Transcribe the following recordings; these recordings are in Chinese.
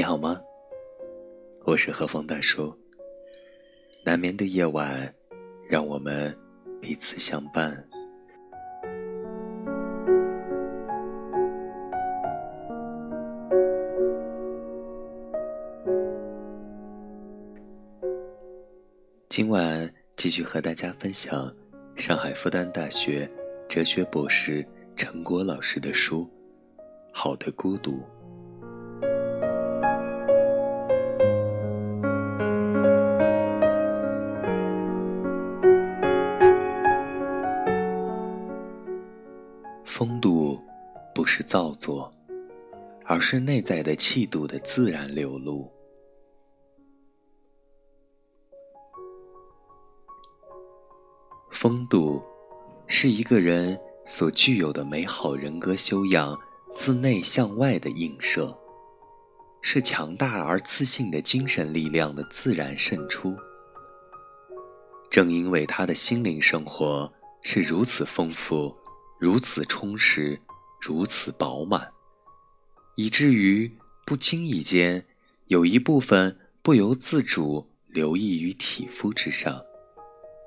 你好吗？我是何风大叔。难眠的夜晚，让我们彼此相伴。今晚继续和大家分享上海复旦大学哲学博士陈果老师的书《好的孤独》。风度不是造作，而是内在的气度的自然流露。风度是一个人所具有的美好人格修养自内向外的映射，是强大而自信的精神力量的自然渗出。正因为他的心灵生活是如此丰富。如此充实，如此饱满，以至于不经意间有一部分不由自主流溢于体肤之上，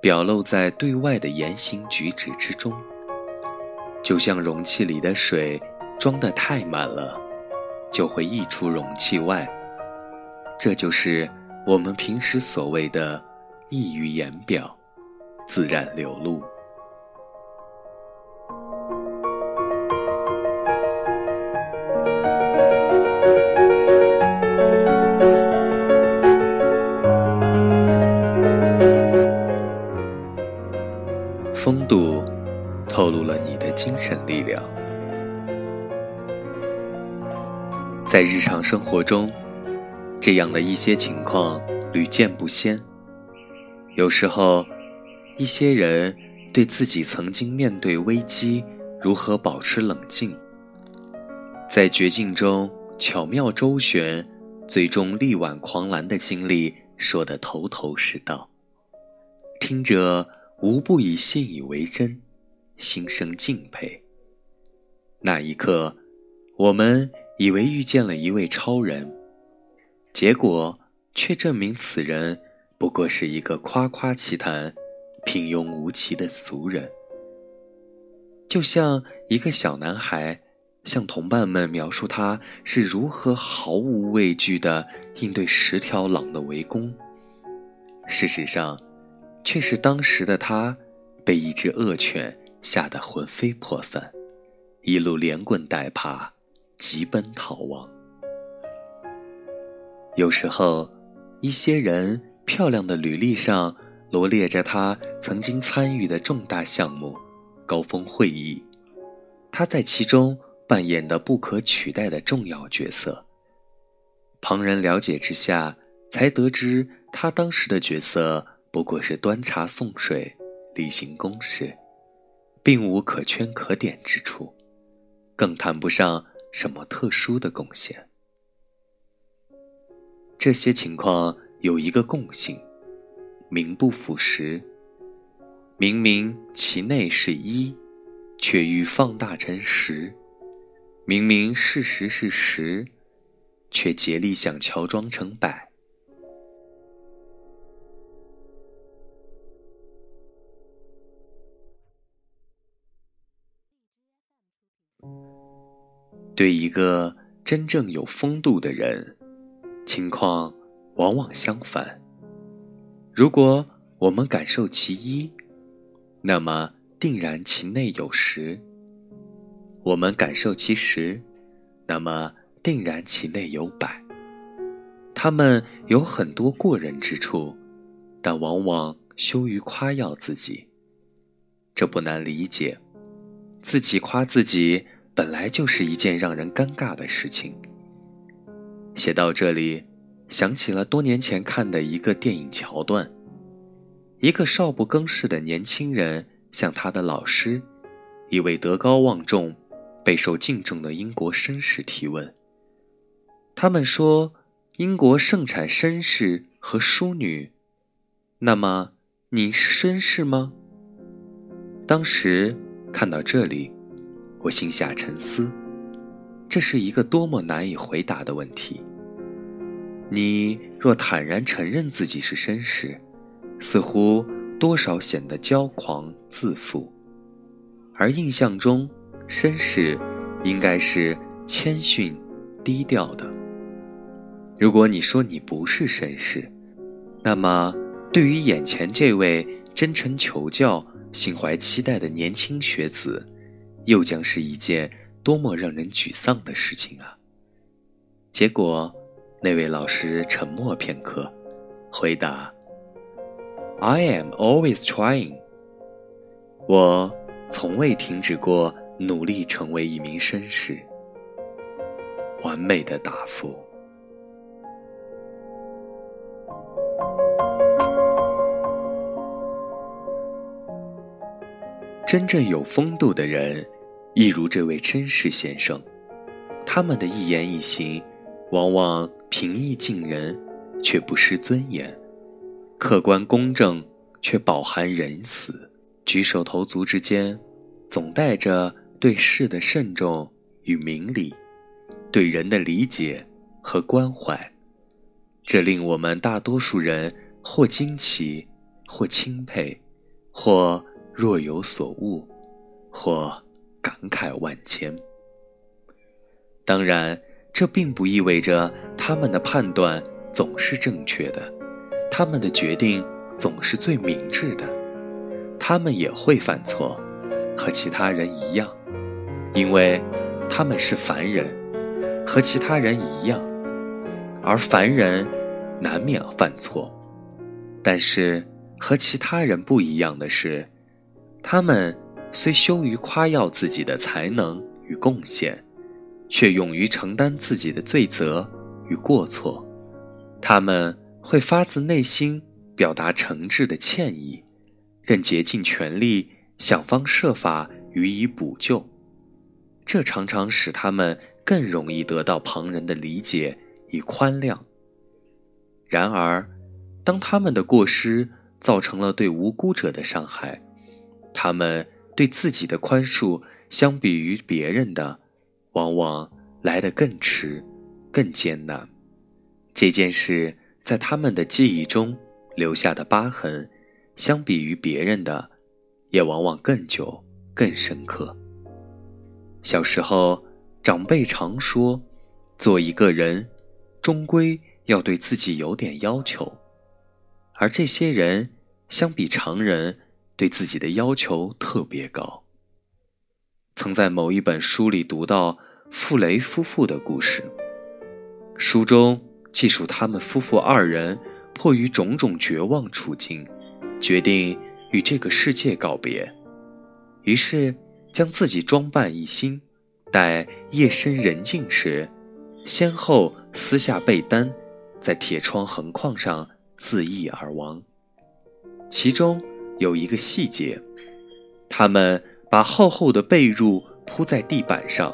表露在对外的言行举止之中。就像容器里的水装得太满了，就会溢出容器外。这就是我们平时所谓的“溢于言表，自然流露”。神力量。在日常生活中，这样的一些情况屡见不鲜。有时候，一些人对自己曾经面对危机如何保持冷静，在绝境中巧妙周旋，最终力挽狂澜的经历说得头头是道，听着。无不以信以为真，心生敬佩。那一刻，我们以为遇见了一位超人，结果却证明此人不过是一个夸夸其谈、平庸无奇的俗人。就像一个小男孩向同伴们描述他是如何毫无畏惧地应对十条狼的围攻，事实上。却是当时的他，被一只恶犬吓得魂飞魄散，一路连滚带爬，急奔逃亡。有时候，一些人漂亮的履历上罗列着他曾经参与的重大项目、高峰会议，他在其中扮演的不可取代的重要角色。旁人了解之下，才得知他当时的角色。不过是端茶送水，例行公事，并无可圈可点之处，更谈不上什么特殊的贡献。这些情况有一个共性：名不副实。明明其内是一，却欲放大成十；明明事实是十，却竭力想乔装成百。对一个真正有风度的人，情况往往相反。如果我们感受其一，那么定然其内有十；我们感受其十，那么定然其内有百。他们有很多过人之处，但往往羞于夸耀自己。这不难理解，自己夸自己。本来就是一件让人尴尬的事情。写到这里，想起了多年前看的一个电影桥段：一个少不更事的年轻人向他的老师，一位德高望重、备受敬重的英国绅士提问。他们说，英国盛产绅士和淑女，那么你是绅士吗？当时看到这里。我心下沉思，这是一个多么难以回答的问题。你若坦然承认自己是绅士，似乎多少显得骄狂自负，而印象中绅士应该是谦逊低调的。如果你说你不是绅士，那么对于眼前这位真诚求教、心怀期待的年轻学子，又将是一件多么让人沮丧的事情啊！结果，那位老师沉默片刻，回答：“I am always trying。我从未停止过努力成为一名绅士。”完美的答复。真正有风度的人，一如这位绅士先生，他们的一言一行，往往平易近人，却不失尊严；客观公正，却饱含仁慈。举手投足之间，总带着对事的慎重与明理，对人的理解和关怀。这令我们大多数人或惊奇，或钦佩，或。若有所悟，或感慨万千。当然，这并不意味着他们的判断总是正确的，他们的决定总是最明智的。他们也会犯错，和其他人一样，因为他们是凡人，和其他人一样。而凡人难免犯错，但是和其他人不一样的是。他们虽羞于夸耀自己的才能与贡献，却勇于承担自己的罪责与过错。他们会发自内心表达诚挚的歉意，更竭尽全力想方设法予以补救。这常常使他们更容易得到旁人的理解与宽谅。然而，当他们的过失造成了对无辜者的伤害，他们对自己的宽恕，相比于别人的，往往来得更迟、更艰难。这件事在他们的记忆中留下的疤痕，相比于别人的，也往往更久、更深刻。小时候，长辈常说，做一个人，终归要对自己有点要求，而这些人，相比常人。对自己的要求特别高。曾在某一本书里读到傅雷夫妇的故事，书中记述他们夫妇二人迫于种种绝望处境，决定与这个世界告别，于是将自己装扮一新，待夜深人静时，先后撕下被单，在铁窗横框上自缢而亡，其中。有一个细节，他们把厚厚的被褥铺在地板上，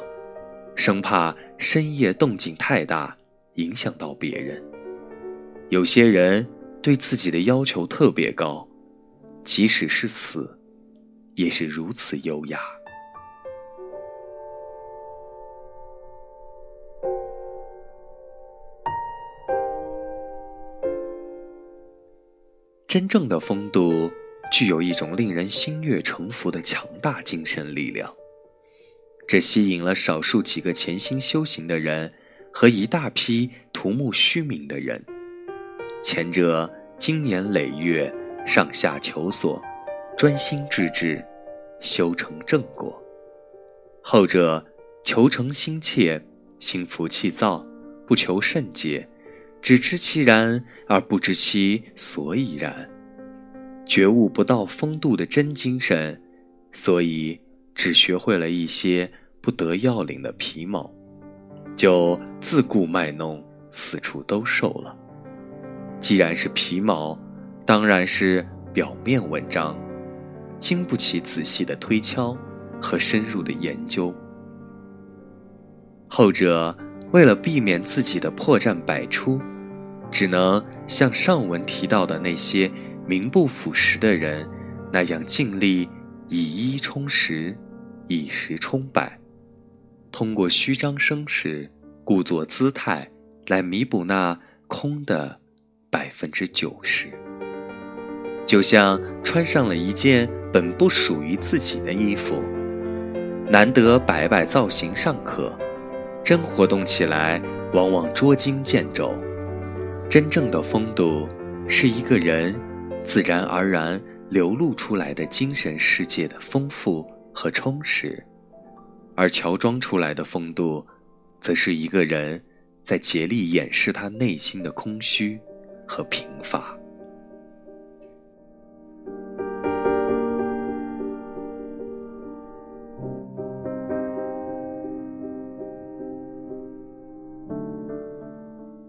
生怕深夜动静太大影响到别人。有些人对自己的要求特别高，即使是死，也是如此优雅。真正的风度。具有一种令人心悦诚服的强大精神力量，这吸引了少数几个潜心修行的人和一大批图慕虚名的人。前者经年累月，上下求索，专心致志，修成正果；后者求成心切，心浮气躁，不求甚解，只知其然而不知其所以然。觉悟不到风度的真精神，所以只学会了一些不得要领的皮毛，就自顾卖弄，四处兜售了。既然是皮毛，当然是表面文章，经不起仔细的推敲和深入的研究。后者为了避免自己的破绽百出，只能像上文提到的那些。名不副实的人，那样尽力以一充十，以十充百，通过虚张声势、故作姿态来弥补那空的百分之九十。就像穿上了一件本不属于自己的衣服，难得摆摆造型尚可，真活动起来往往捉襟见肘。真正的风度，是一个人自然而然流露出来的精神世界的丰富和充实，而乔装出来的风度，则是一个人在竭力掩饰他内心的空虚和贫乏。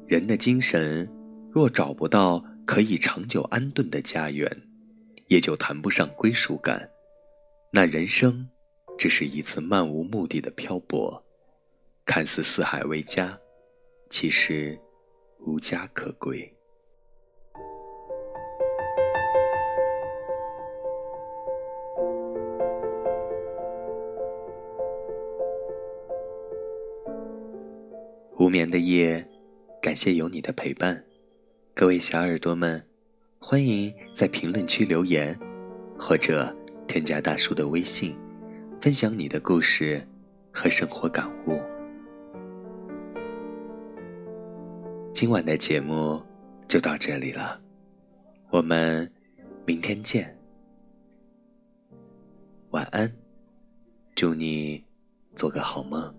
人的精神，若找不到可以长久安顿的家园，也就谈不上归属感。那人生，只是一次漫无目的的漂泊，看似四海为家，其实无家可归。无眠的夜。感谢有你的陪伴，各位小耳朵们，欢迎在评论区留言，或者添加大叔的微信，分享你的故事和生活感悟。今晚的节目就到这里了，我们明天见，晚安，祝你做个好梦。